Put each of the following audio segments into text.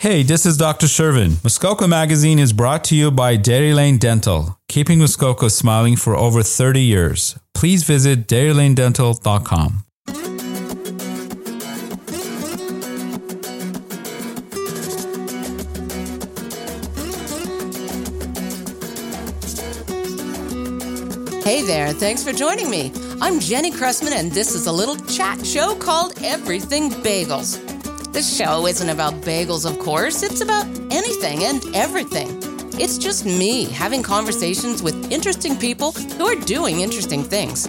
Hey, this is Dr. Shervin. Muskoka Magazine is brought to you by Dairy Lane Dental, keeping Muskoka smiling for over 30 years. Please visit dairylanedental.com. Hey there, thanks for joining me. I'm Jenny Cressman, and this is a little chat show called Everything Bagels. This show isn't about bagels, of course, it's about anything and everything. It's just me having conversations with interesting people who are doing interesting things.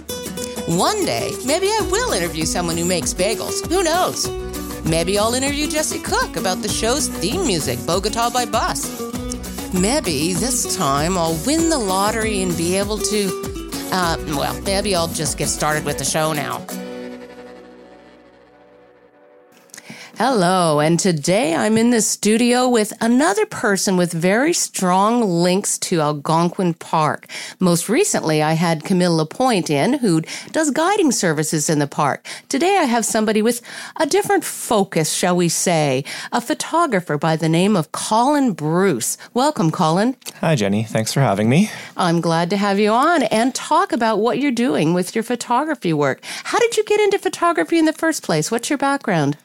One day, maybe I will interview someone who makes bagels. Who knows? Maybe I'll interview Jesse Cook about the show's theme music, Bogota by Bus. Maybe this time I'll win the lottery and be able to uh, well, maybe I'll just get started with the show now. Hello, and today I'm in the studio with another person with very strong links to Algonquin Park. Most recently, I had Camille Lapointe in, who does guiding services in the park. Today, I have somebody with a different focus, shall we say, a photographer by the name of Colin Bruce. Welcome, Colin. Hi, Jenny. Thanks for having me. I'm glad to have you on and talk about what you're doing with your photography work. How did you get into photography in the first place? What's your background?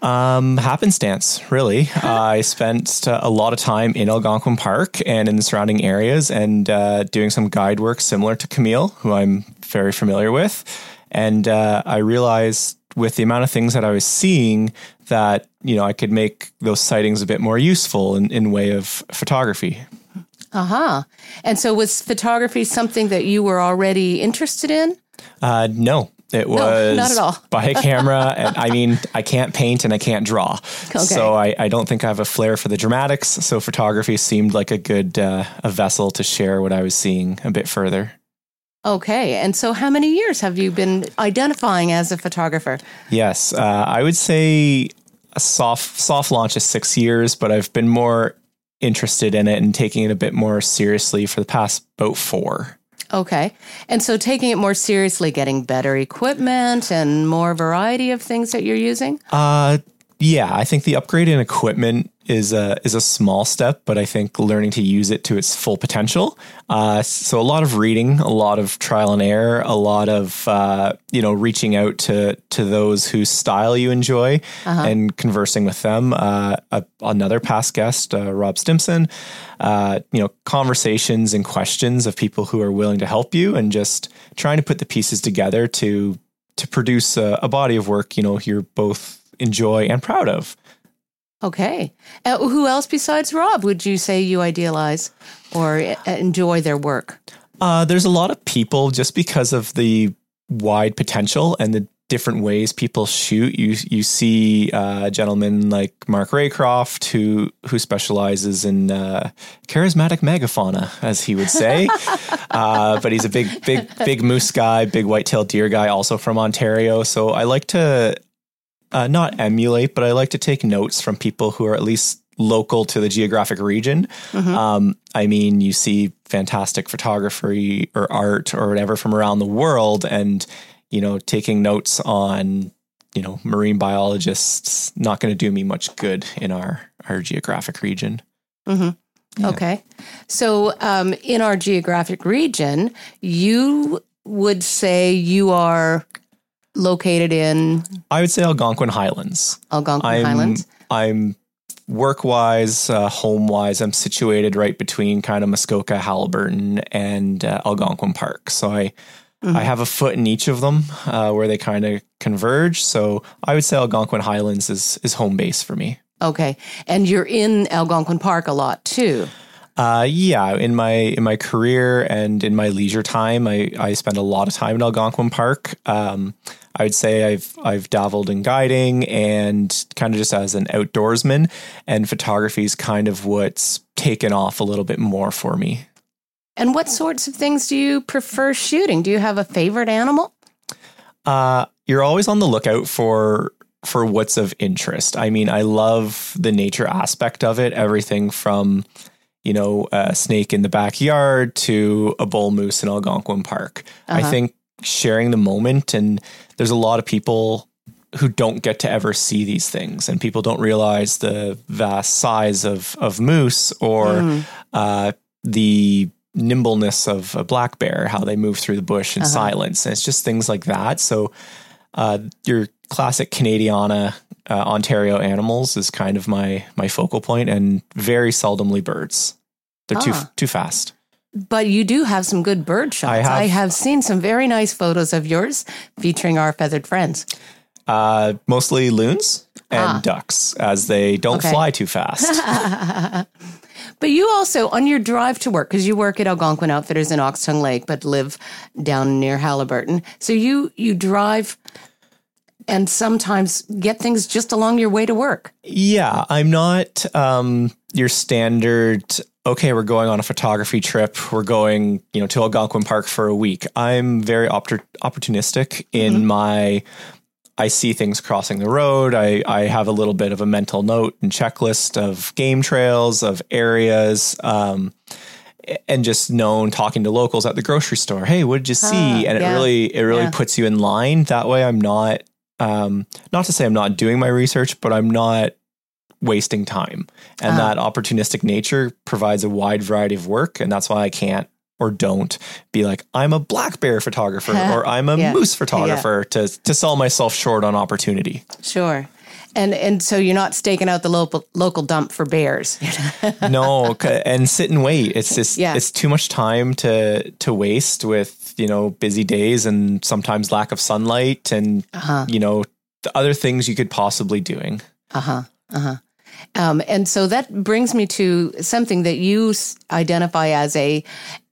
Um, happenstance, really. I spent uh, a lot of time in Algonquin Park and in the surrounding areas and uh, doing some guide work similar to Camille, who I'm very familiar with. And uh, I realized with the amount of things that I was seeing that, you know, I could make those sightings a bit more useful in, in way of photography. Uh-huh. And so was photography something that you were already interested in? Uh, no, it was no, not at all. by a camera. and I mean, I can't paint and I can't draw. Okay. So I, I don't think I have a flair for the dramatics. So photography seemed like a good uh, a vessel to share what I was seeing a bit further. Okay. And so how many years have you been identifying as a photographer? Yes. Uh, I would say a soft soft launch is six years, but I've been more interested in it and taking it a bit more seriously for the past about four. Okay. And so taking it more seriously, getting better equipment and more variety of things that you're using? Uh yeah, I think the upgrade in equipment is a is a small step, but I think learning to use it to its full potential. Uh, so a lot of reading, a lot of trial and error, a lot of uh, you know reaching out to to those whose style you enjoy uh-huh. and conversing with them. Uh, a, another past guest, uh, Rob Stimson, uh, you know, conversations and questions of people who are willing to help you, and just trying to put the pieces together to to produce a, a body of work. You know, you're both enjoy and proud of. Okay. Uh, who else besides Rob would you say you idealize or uh, enjoy their work? Uh, there's a lot of people just because of the wide potential and the different ways people shoot. You you see uh, gentlemen like Mark Raycroft who who specializes in uh, charismatic megafauna, as he would say. uh, but he's a big big big moose guy, big white-tailed deer guy, also from Ontario. So I like to uh, not emulate, but I like to take notes from people who are at least local to the geographic region. Mm-hmm. Um, I mean, you see fantastic photography or art or whatever from around the world, and you know, taking notes on you know marine biologists not going to do me much good in our our geographic region. Mm-hmm. Yeah. Okay, so um, in our geographic region, you would say you are located in? I would say Algonquin Highlands. Algonquin I'm, Highlands. I'm work wise, uh, home wise, I'm situated right between kind of Muskoka, Haliburton, and uh, Algonquin Park. So I mm-hmm. I have a foot in each of them uh, where they kind of converge. So I would say Algonquin Highlands is is home base for me. Okay, and you're in Algonquin Park a lot too. Uh, yeah, in my in my career and in my leisure time, I I spend a lot of time in Algonquin Park. Um, I would say I've I've dabbled in guiding and kind of just as an outdoorsman, and photography is kind of what's taken off a little bit more for me. And what sorts of things do you prefer shooting? Do you have a favorite animal? Uh, you're always on the lookout for for what's of interest. I mean, I love the nature aspect of it. Everything from you know, a snake in the backyard to a bull moose in Algonquin Park. Uh-huh. I think sharing the moment and there's a lot of people who don't get to ever see these things, and people don't realize the vast size of of moose or Mm. uh, the nimbleness of a black bear, how they move through the bush in silence. And it's just things like that. So uh, your classic Canadiana uh, Ontario animals is kind of my my focal point, and very seldomly birds. They're too Ah. too fast. But you do have some good bird shots. I have. I have seen some very nice photos of yours featuring our feathered friends. Uh, mostly loons and Ah. ducks, as they don't Okay. fly too fast. But you also, on your drive to work, because you work at Algonquin Outfitters in Oxtongue Lake, but live down near Haliburton. So you you drive and sometimes get things just along your way to work. Yeah, I'm not um, your standard. Okay, we're going on a photography trip. We're going, you know, to Algonquin Park for a week. I'm very oppor- opportunistic in my. I see things crossing the road. I, I have a little bit of a mental note and checklist of game trails, of areas, um, and just known talking to locals at the grocery store. Hey, what did you see? Ah, and yeah, it really it really yeah. puts you in line. That way, I'm not um, not to say I'm not doing my research, but I'm not wasting time. And Ah. that opportunistic nature provides a wide variety of work. And that's why I can't or don't be like, I'm a black bear photographer or I'm a Yeah. moose photographer to, to sell myself short on opportunity. Sure. And and so you're not staking out the local local dump for bears. no, and sit and wait. It's just, Yeah. it's too much time to, to waste with, you know, busy days and sometimes lack of sunlight and, Uh-huh. you know, the other things you could possibly doing. Uh-huh. Uh-huh. Um, and so that brings me to something that you identify as a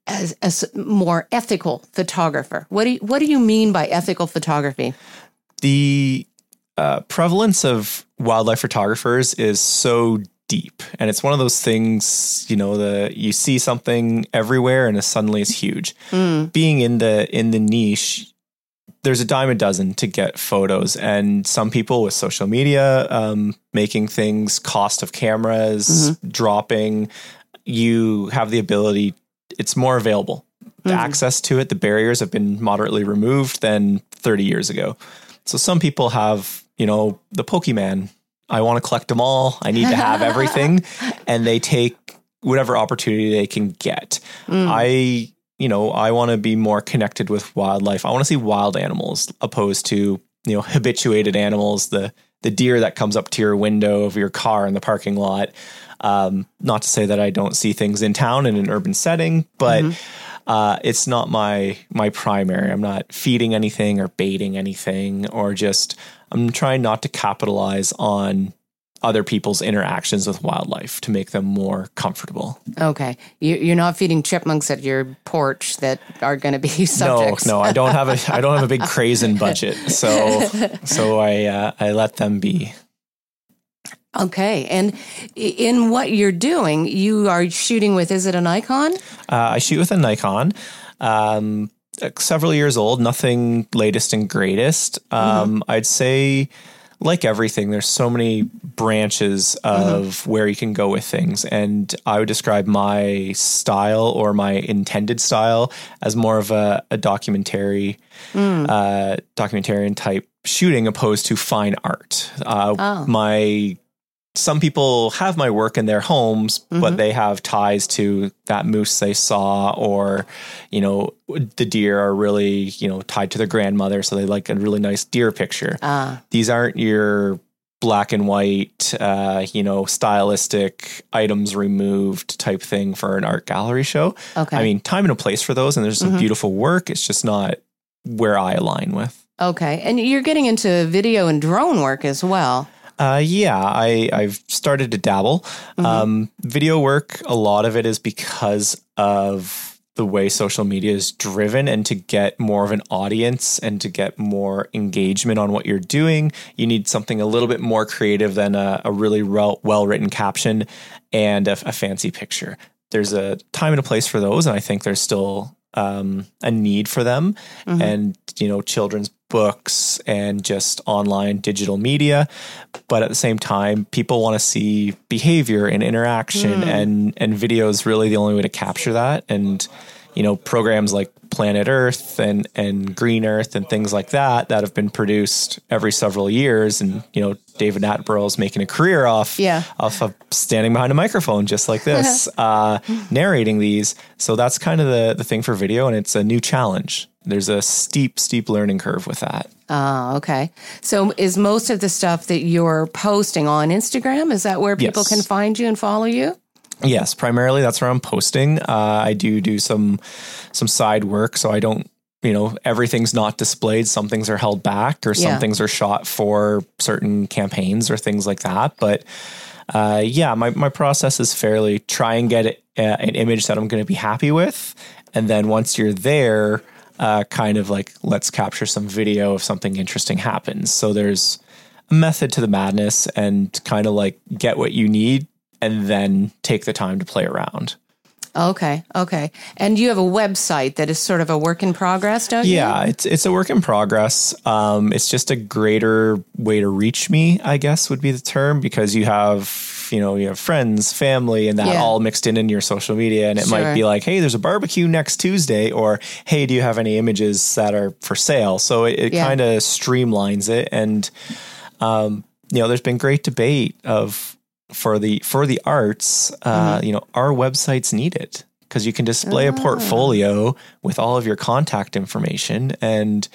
as a more ethical photographer. What do you, what do you mean by ethical photography? the uh, prevalence of wildlife photographers is so deep. And it's one of those things you know the you see something everywhere and it suddenly is huge. Mm. Being in the in the niche there's a dime a dozen to get photos. And some people with social media um, making things cost of cameras mm-hmm. dropping you have the ability it's more available. The mm-hmm. access to it the barriers have been moderately removed than 30 years ago. So some people have you know the pokemon i want to collect them all. I need to have everything. And they take whatever opportunity they can get. I you know i want to be more connected with wildlife. I want to see wild animals opposed to you know habituated animals the the deer that comes up to your window of your car in the parking lot. Um, not to say that i don't see things in town in an urban setting but uh, it's not my my primary. I'm not feeding anything or baiting anything or just i'm trying not to capitalize on other people's interactions with wildlife to make them more comfortable Okay, you, you're not feeding chipmunks at your porch that are going to be subjects. No, no, I don't have a I don't have a big crazen budget, so so I uh, I let them be. Okay, and in what you're doing, you are shooting with. Is it a Nikon? Uh, I shoot with a Nikon, um, several years old, nothing latest and greatest. Um, I'd say, like everything, there's so many branches of where you can go with things, and I would describe my style or my intended style as more of a, a documentary, uh, documentarian type shooting, opposed to fine art. Uh, Oh. My some people have my work in their homes, but they have ties to that moose they saw, or, you know, the deer are really, you know, tied to their grandmother. So they like a really nice deer picture. Ah, These aren't your black and white, uh, you know, stylistic items removed type thing for an art gallery show. okay. I mean, time and a place for those, and there's some beautiful work. It's just not where I align with. okay, and you're getting into video and drone work as well. Uh, yeah, I, I've started to dabble. Um, video work, a lot of it is because of the way social media is driven and to get more of an audience and to get more engagement on what you're doing, you need something a little bit more creative than a, a really well written caption and a, a fancy picture. There's a time and a place for those, and I think there's still um, a need for them. And, you know, children's books and just online digital media. But at the same time, people want to see behavior and interaction, and, and video is really the only way to capture that. And, you know, programs like Planet Earth and and Green Earth and things like that that have been produced every several years, and you know, David Attenborough is making a career off Yeah. off of standing behind a microphone just like this, uh, narrating these. So that's kind of the the thing for video, and it's a new challenge. There's a steep, steep learning curve with that. Ah, okay. So is most of the stuff that you're posting on Instagram? Is that where people Yes. can find you and follow you? Yes, primarily that's where I'm posting. Uh, I do do some some side work, so I don't, you know, everything's not displayed. Some things are held back, or some Yeah. things are shot for certain campaigns or things like that. But uh, yeah, my my process is fairly try and get it, uh, an image that I'm going to be happy with, and then once you're there, uh, kind of like let's capture some video if something interesting happens. So there's a method to the madness, and kind of like get what you need and then take the time to play around. Okay, okay. And you have a website that is sort of a work in progress, don't you? Yeah, it's it's a work in progress. Um, it's just a greater way to reach me, I guess would be the term, because you have you know you have friends, family, and that Yeah. all mixed in in your social media, and it Sure. might be like, hey, there's a barbecue next Tuesday, or hey, do you have any images that are for sale? So it, it Yeah. kind of streamlines it, and um, you know, there's been great debate of for the for the arts, uh, mm-hmm. you know, our websites need it because you can display a ah. portfolio with all of your contact information and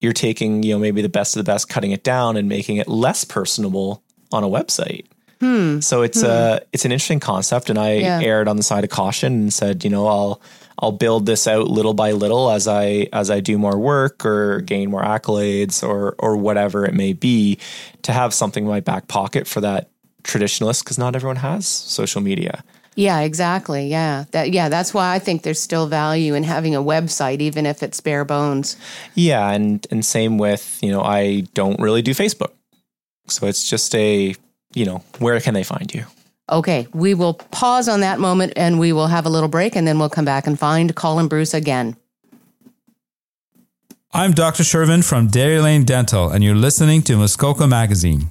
you're taking, you know, maybe the best of the best, cutting it down and making it less personable on a website. Hmm. So it's a it's an interesting concept, and I Yeah. erred on the side of caution and said, you know, I'll I'll build this out little by little as I as I do more work or gain more accolades or or whatever it may be, to have something in my back pocket for that traditionalist because not everyone has social media. Yeah, exactly. Yeah. That yeah, that's why I think there's still value in having a website even if it's bare bones. Yeah, and and same with you know I don't really do Facebook, so it's just a you know where can they find you? Okay, we will pause on that moment and we will have a little break and then we'll come back and find Colin Bruce again. I'm Dr. Shervin from Dairy Lane Dental, and you're listening to Muskoka Magazine.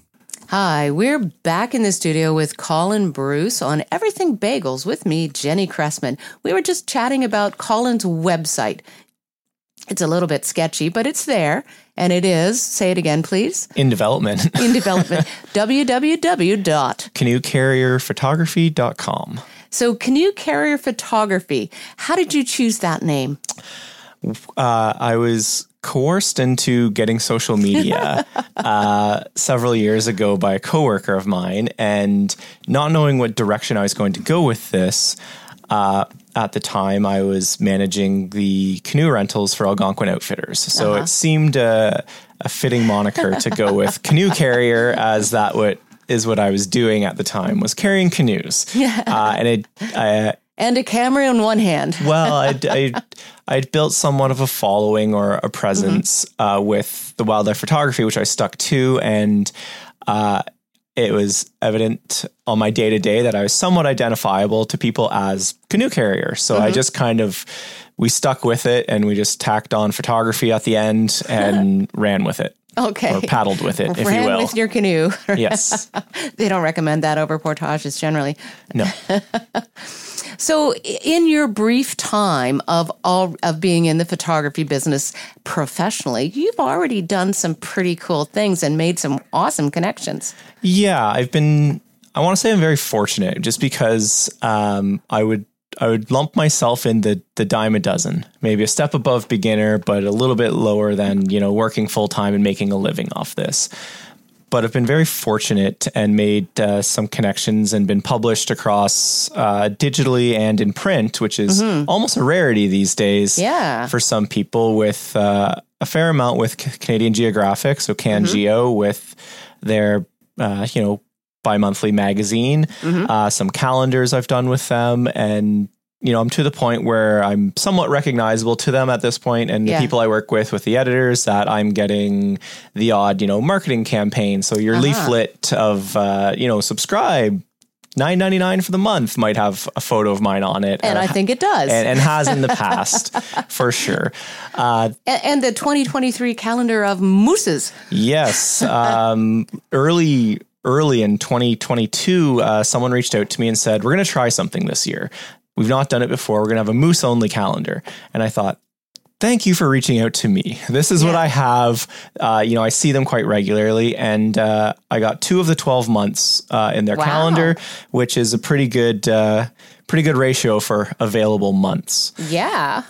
Hi, we're back in the studio with Colin Bruce on Everything Bagels with me, Jenny Cressman. We were just chatting about Colin's website. It's a little bit sketchy, but it's there. And it is, say it again, please, In development, in development, www. dot. canoecarrierphotography.com. So, Canoe Carrier Photography, how did you choose that name? Uh, I was coerced into getting social media uh, several years ago by a coworker of mine, and not knowing what direction I was going to go with this. Uh, at the time, I was managing the canoe rentals for Algonquin Outfitters, so it seemed a, a fitting moniker to go with canoe carrier, as that what is what I was doing at the time was carrying canoes, uh, and it. I, And a camera in one hand. well, I'd, I'd, I'd built somewhat of a following or a presence uh, with the wildlife photography, which I stuck to. And uh, it was evident on my day to day that I was somewhat identifiable to people as canoe carrier. So I just kind of, we stuck with it and we just tacked on photography at the end and ran with it Okay. or paddled with it, if Ran you will. with your canoe. yes. they don't recommend that over portages generally. No. So, in your brief time of all of being in the photography business professionally, you've already done some pretty cool things and made some awesome connections. Yeah, I've been. I want to say I'm very fortunate, just because um, I would I would lump myself in the the dime a dozen, maybe a step above beginner, but a little bit lower than you know working full time and making a living off this. But I've been very fortunate and made uh, some connections and been published across uh, digitally and in print, which is almost a rarity these days Yeah. for some people with uh, a fair amount with Canadian Geographic, so CanGeo with their uh, you know bi-monthly magazine, uh, some calendars I've done with them, and you know I'm to the point where I'm somewhat recognizable to them at this point, and Yeah. the people I work with with the editors that I'm getting the odd you know marketing campaign. So your leaflet of uh, you know subscribe. Nine ninety nine for the month might have a photo of mine on it, And uh, I think it does. and, and has in the past for sure. Uh, A- and, the 2023 calendar of mooses. yes, um, early early in 2022, uh, someone reached out to me and said, "We're going to try something this year." We've not done it before. We're going to have a moose only calendar. And I thought, thank you for reaching out to me. This is what I have. Uh, you know, I see them quite regularly, and uh, I got two of the twelve months uh, in their Wow. calendar, which is a pretty good, uh, pretty good ratio for available months. Yeah.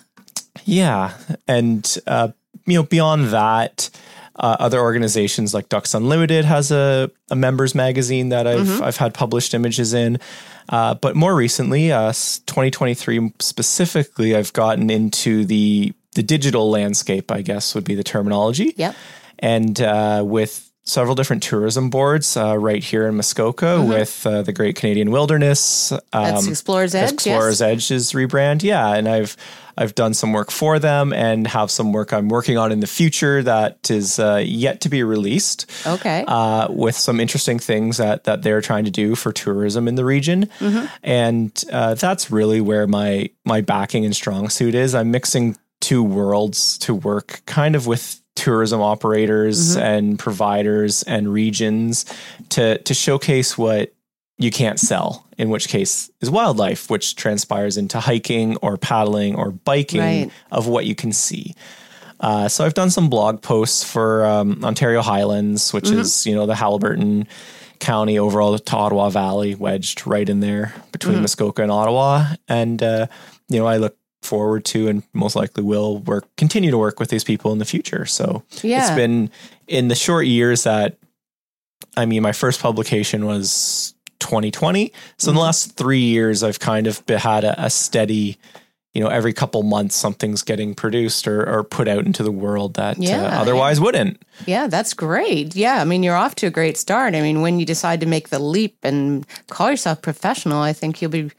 Yeah, and uh, you know, beyond that. Uh, other organizations like Ducks Unlimited has a, a members magazine that I've I've had published images in, uh, but more recently, uh, 2023 specifically, I've gotten into the the digital landscape. I guess would be the terminology Yep. and uh, with several different tourism boards uh, right here in Muskoka with uh, the Great Canadian Wilderness. Um, That's Explorer's Edge. Explorer's yes. Edge's rebrand, yeah, and I've I've done some work for them and have some work I'm working on in the future that is uh, yet to be released. Okay. Uh, with some interesting things that that they're trying to do for tourism in the region, and uh, that's really where my my backing and strong suit is. I'm mixing two worlds to work kind of with tourism operators and providers and regions to to showcase what you can't sell in which case is wildlife which transpires into hiking or paddling or biking Right. of what you can see uh, so I've done some blog posts for um, Ontario Highlands, which is you know the Haliburton County overall to Ottawa Valley, wedged right in there between Muskoka and Ottawa, and uh, you know I look forward to and most likely will work continue to work with these people in the future. So Yeah. it's been in the short years that I mean my first publication was 2020, so in the last three years I've kind of had a, a steady you know, every couple months something's getting produced or, or put out into the world that Yeah. uh, otherwise wouldn't. Yeah, that's great. Yeah, I mean, you're off to a great start. I mean, when you decide to make the leap and call yourself professional, I think you'll be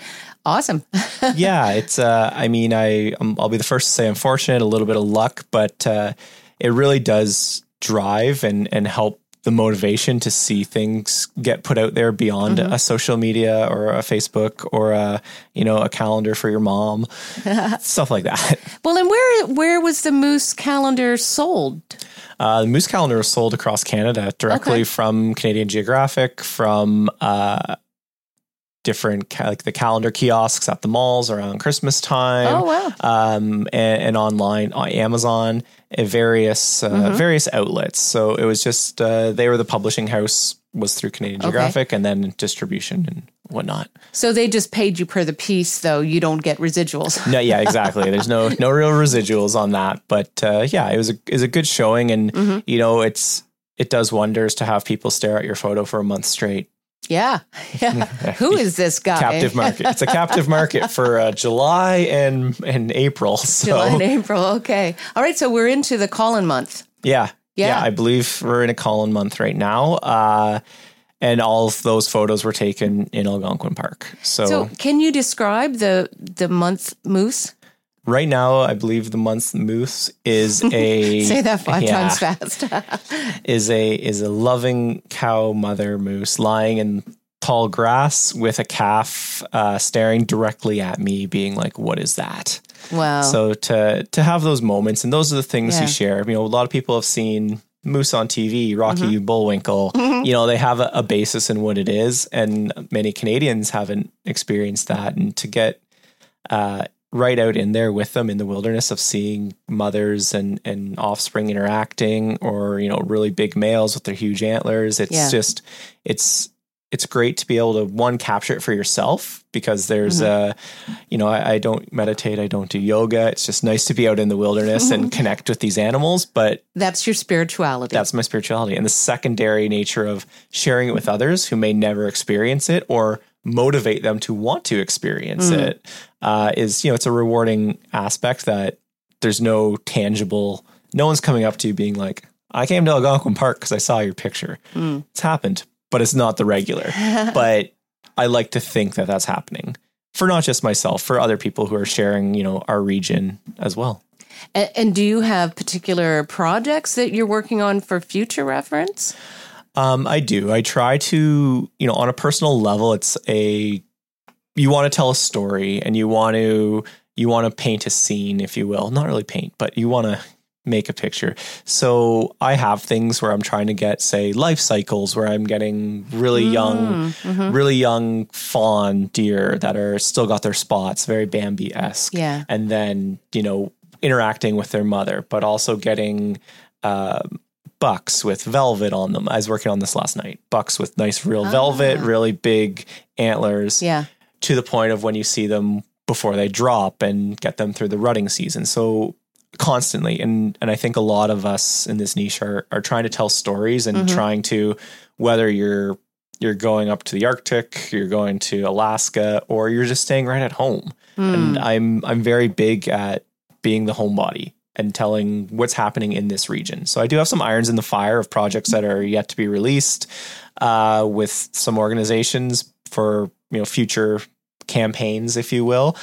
awesome. yeah, it's. Uh, I mean, I um, I'll be the first to say I'm fortunate, a little bit of luck, but uh, it really does drive and and help the motivation to see things get put out there beyond a social media or a Facebook or a you know a calendar for your mom, stuff like that. well, and where where was the moose calendar sold? Uh, the Moose Calendar was sold across Canada directly Okay. from Canadian Geographic, from uh, different ca- like the calendar kiosks at the malls around Christmas time. Oh, wow. Um, and, and online on Amazon, and various uh, Mm-hmm. various outlets. So it was just uh, they were the publishing house was through Canadian Okay. Geographic, and then distribution and whatnot. So they just paid you per the piece, though. You don't get residuals. No, yeah, exactly. There's no no real residuals on that, but uh, yeah, it was a it was a good showing, and Mm-hmm. you know, it's it does wonders to have people stare at your photo for a month straight. Yeah. Yeah. Who is this guy? Captive market. It's a captive market for uh, July and and April. So July and April. Okay. All right. So we're into the Colin month. yeah, Yeah. I believe we're in a Colin month right now. Uh, and all of those photos were taken in Algonquin Park. So, So can you describe the the month moose? Right now, I believe the month moose is a Say that five yeah. times fast. is a is a loving cow mother moose lying in tall grass with a calf uh, staring directly at me, being like, "What is that?" wow. So to to have those moments, and those are the things Yeah. you share. You know, a lot of people have seen moose on TV, Rocky Bullwinkle. You know, they have a, a basis in what it is, and many Canadians haven't experienced that. And to get uh, right out in there with them in the wilderness of seeing mothers and and offspring interacting, or you know, really big males with their huge antlers, it's Yeah. just it's it's great to be able to one capture it for yourself because there's mm-hmm. a you know I, I don't meditate i don't do yoga. It's just nice to be out in the wilderness and mm-hmm. connect with these animals but That's your spirituality. that's my spirituality. And the secondary nature of sharing it with others who may never experience it or motivate them to want to experience it uh, is you know it's a rewarding aspect that there's no tangible no one's coming up to you being like i came to algonquin park because i saw your picture. It's happened but it's not the regular. But i like to think that that's happening for not just myself for other people who are sharing you know our region as well. And, and do you have particular projects that you're working on for future reference? Um, I do. I try to, you know, on a personal level, it's a you want to tell a story and you want to you want to paint a scene, if you will. Not really paint, but you want to make a picture. So I have things where I'm trying to get, say, life cycles where I'm getting really young, Mm-hmm. really young fawn deer that are still got their spots, very Bambi esque. Yeah. And then, you know, interacting with their mother, but also getting um bucks with velvet on them. I was working on this last night. Bucks with nice real velvet, really big antlers Ah. Yeah. to the point of when you see them before they drop and get them through the rutting season. So constantly and and I think a lot of us in this niche are are trying to tell stories and trying to whether you're you're going up to the Arctic, you're going to Alaska or you're just staying right at home. And I'm I'm very big at being the homebody and telling what's happening in this region. So I do have some irons in the fire of projects that are yet to be released uh, with some organizations for you know future campaigns, if you will.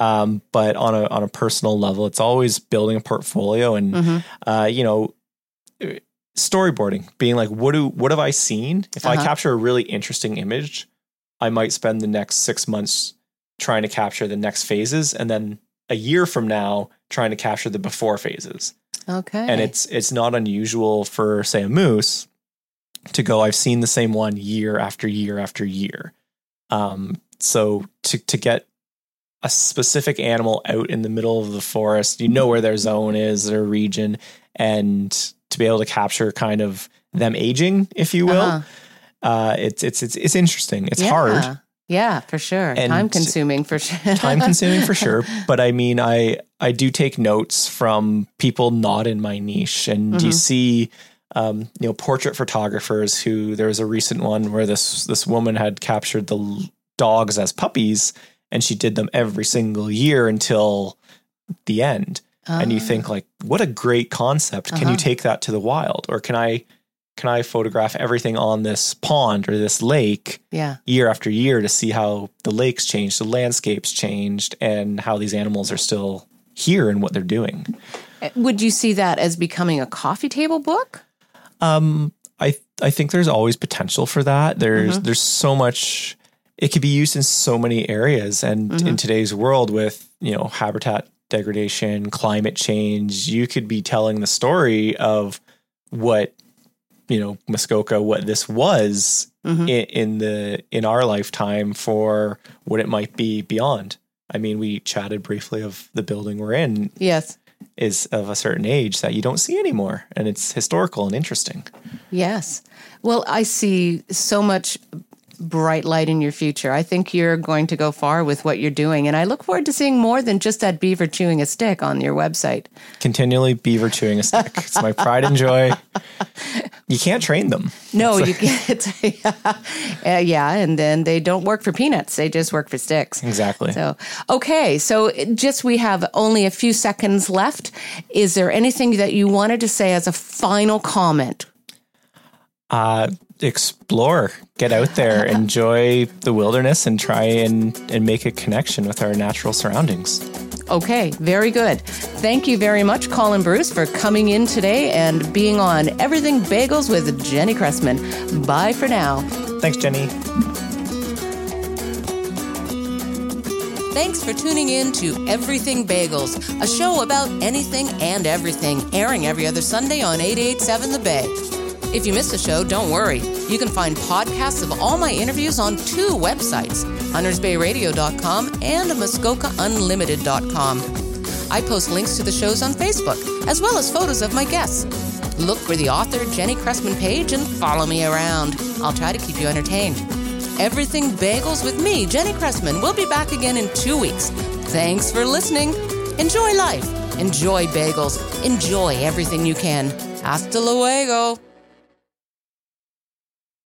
Um, but on a on a personal level, it's always building a portfolio and uh, you know storyboarding, being like, what do what have I seen? If I Uh-huh. capture a really interesting image, I might spend the next six months trying to capture the next phases, and then a year from now trying to capture the before phases. Okay. and it's it's not unusual for say a moose to go i've seen the same one year after year after year. Um so to to get a specific animal out in the middle of the forest you know where their zone is their region and to be able to capture kind of them aging if you will Uh-huh. uh it's it's it's it's interesting. It's hard Yeah. For sure. And- Time consuming for sure. time consuming for sure. But i mean i i do take notes from people not in my niche. And you mm-hmm. see um, you know portrait photographers who there was a recent one where this this woman had captured the dogs as puppies and she did them every single year until the end. And you ah. think like what a great concept. Can you uh-huh. take that to the wild? Or can i can i photograph everything on this pond or this lake Yeah. year after year to see how the lakes changed, the landscapes changed, and how these animals are still here and what they're doing. Uh, would you see that as becoming a coffee table book? Um, I I think there's always potential for that. There's mm-hmm. there's so much. It could be used in so many areas, and in mm-hmm. today's world with you know habitat degradation, climate change, you could be telling the story of what you know Muskoka, what this was mm-hmm. in, in the in our lifetime for what it might be beyond. I mean, we chatted briefly of the building we're in Yes. is of a certain age that you don't see anymore, and it's historical and interesting. Yes. Well, I see so much bright light in your future. I think you're going to go far with what you're doing. And I look forward to seeing more than just that beaver chewing a stick on your website. Continually beaver chewing a stick. It's my pride and joy. You can't train them. No, you get uh, yeah, and then they don't work for peanuts. They just work for sticks. Exactly. So, okay, so just we have only a few seconds left. Is there anything that you wanted to say as a final comment? Uh, explore, get out there, enjoy the wilderness, and try and, and make a connection with our natural surroundings. Okay, very good. Thank you very much, Colin Bruce, for coming in today and being on Everything Bagels with Jenny Cressman. Bye for now. Thanks, Jenny. Thanks for tuning in to Everything Bagels, a show about anything and everything, airing every other Sunday on 887 The Bay. If you missed a show, don't worry. You can find podcasts of all my interviews on two websites, huntersbayradio.com and muskokaunlimited.com. I post links to the shows on Facebook, as well as photos of my guests. Look for the author Jenny Cressman page and follow me around. I'll try to keep you entertained. Everything Bagels with me, Jenny Cressman. We'll be back again in two weeks. Thanks for listening. Enjoy life. Enjoy bagels. Enjoy everything you can. Hasta luego.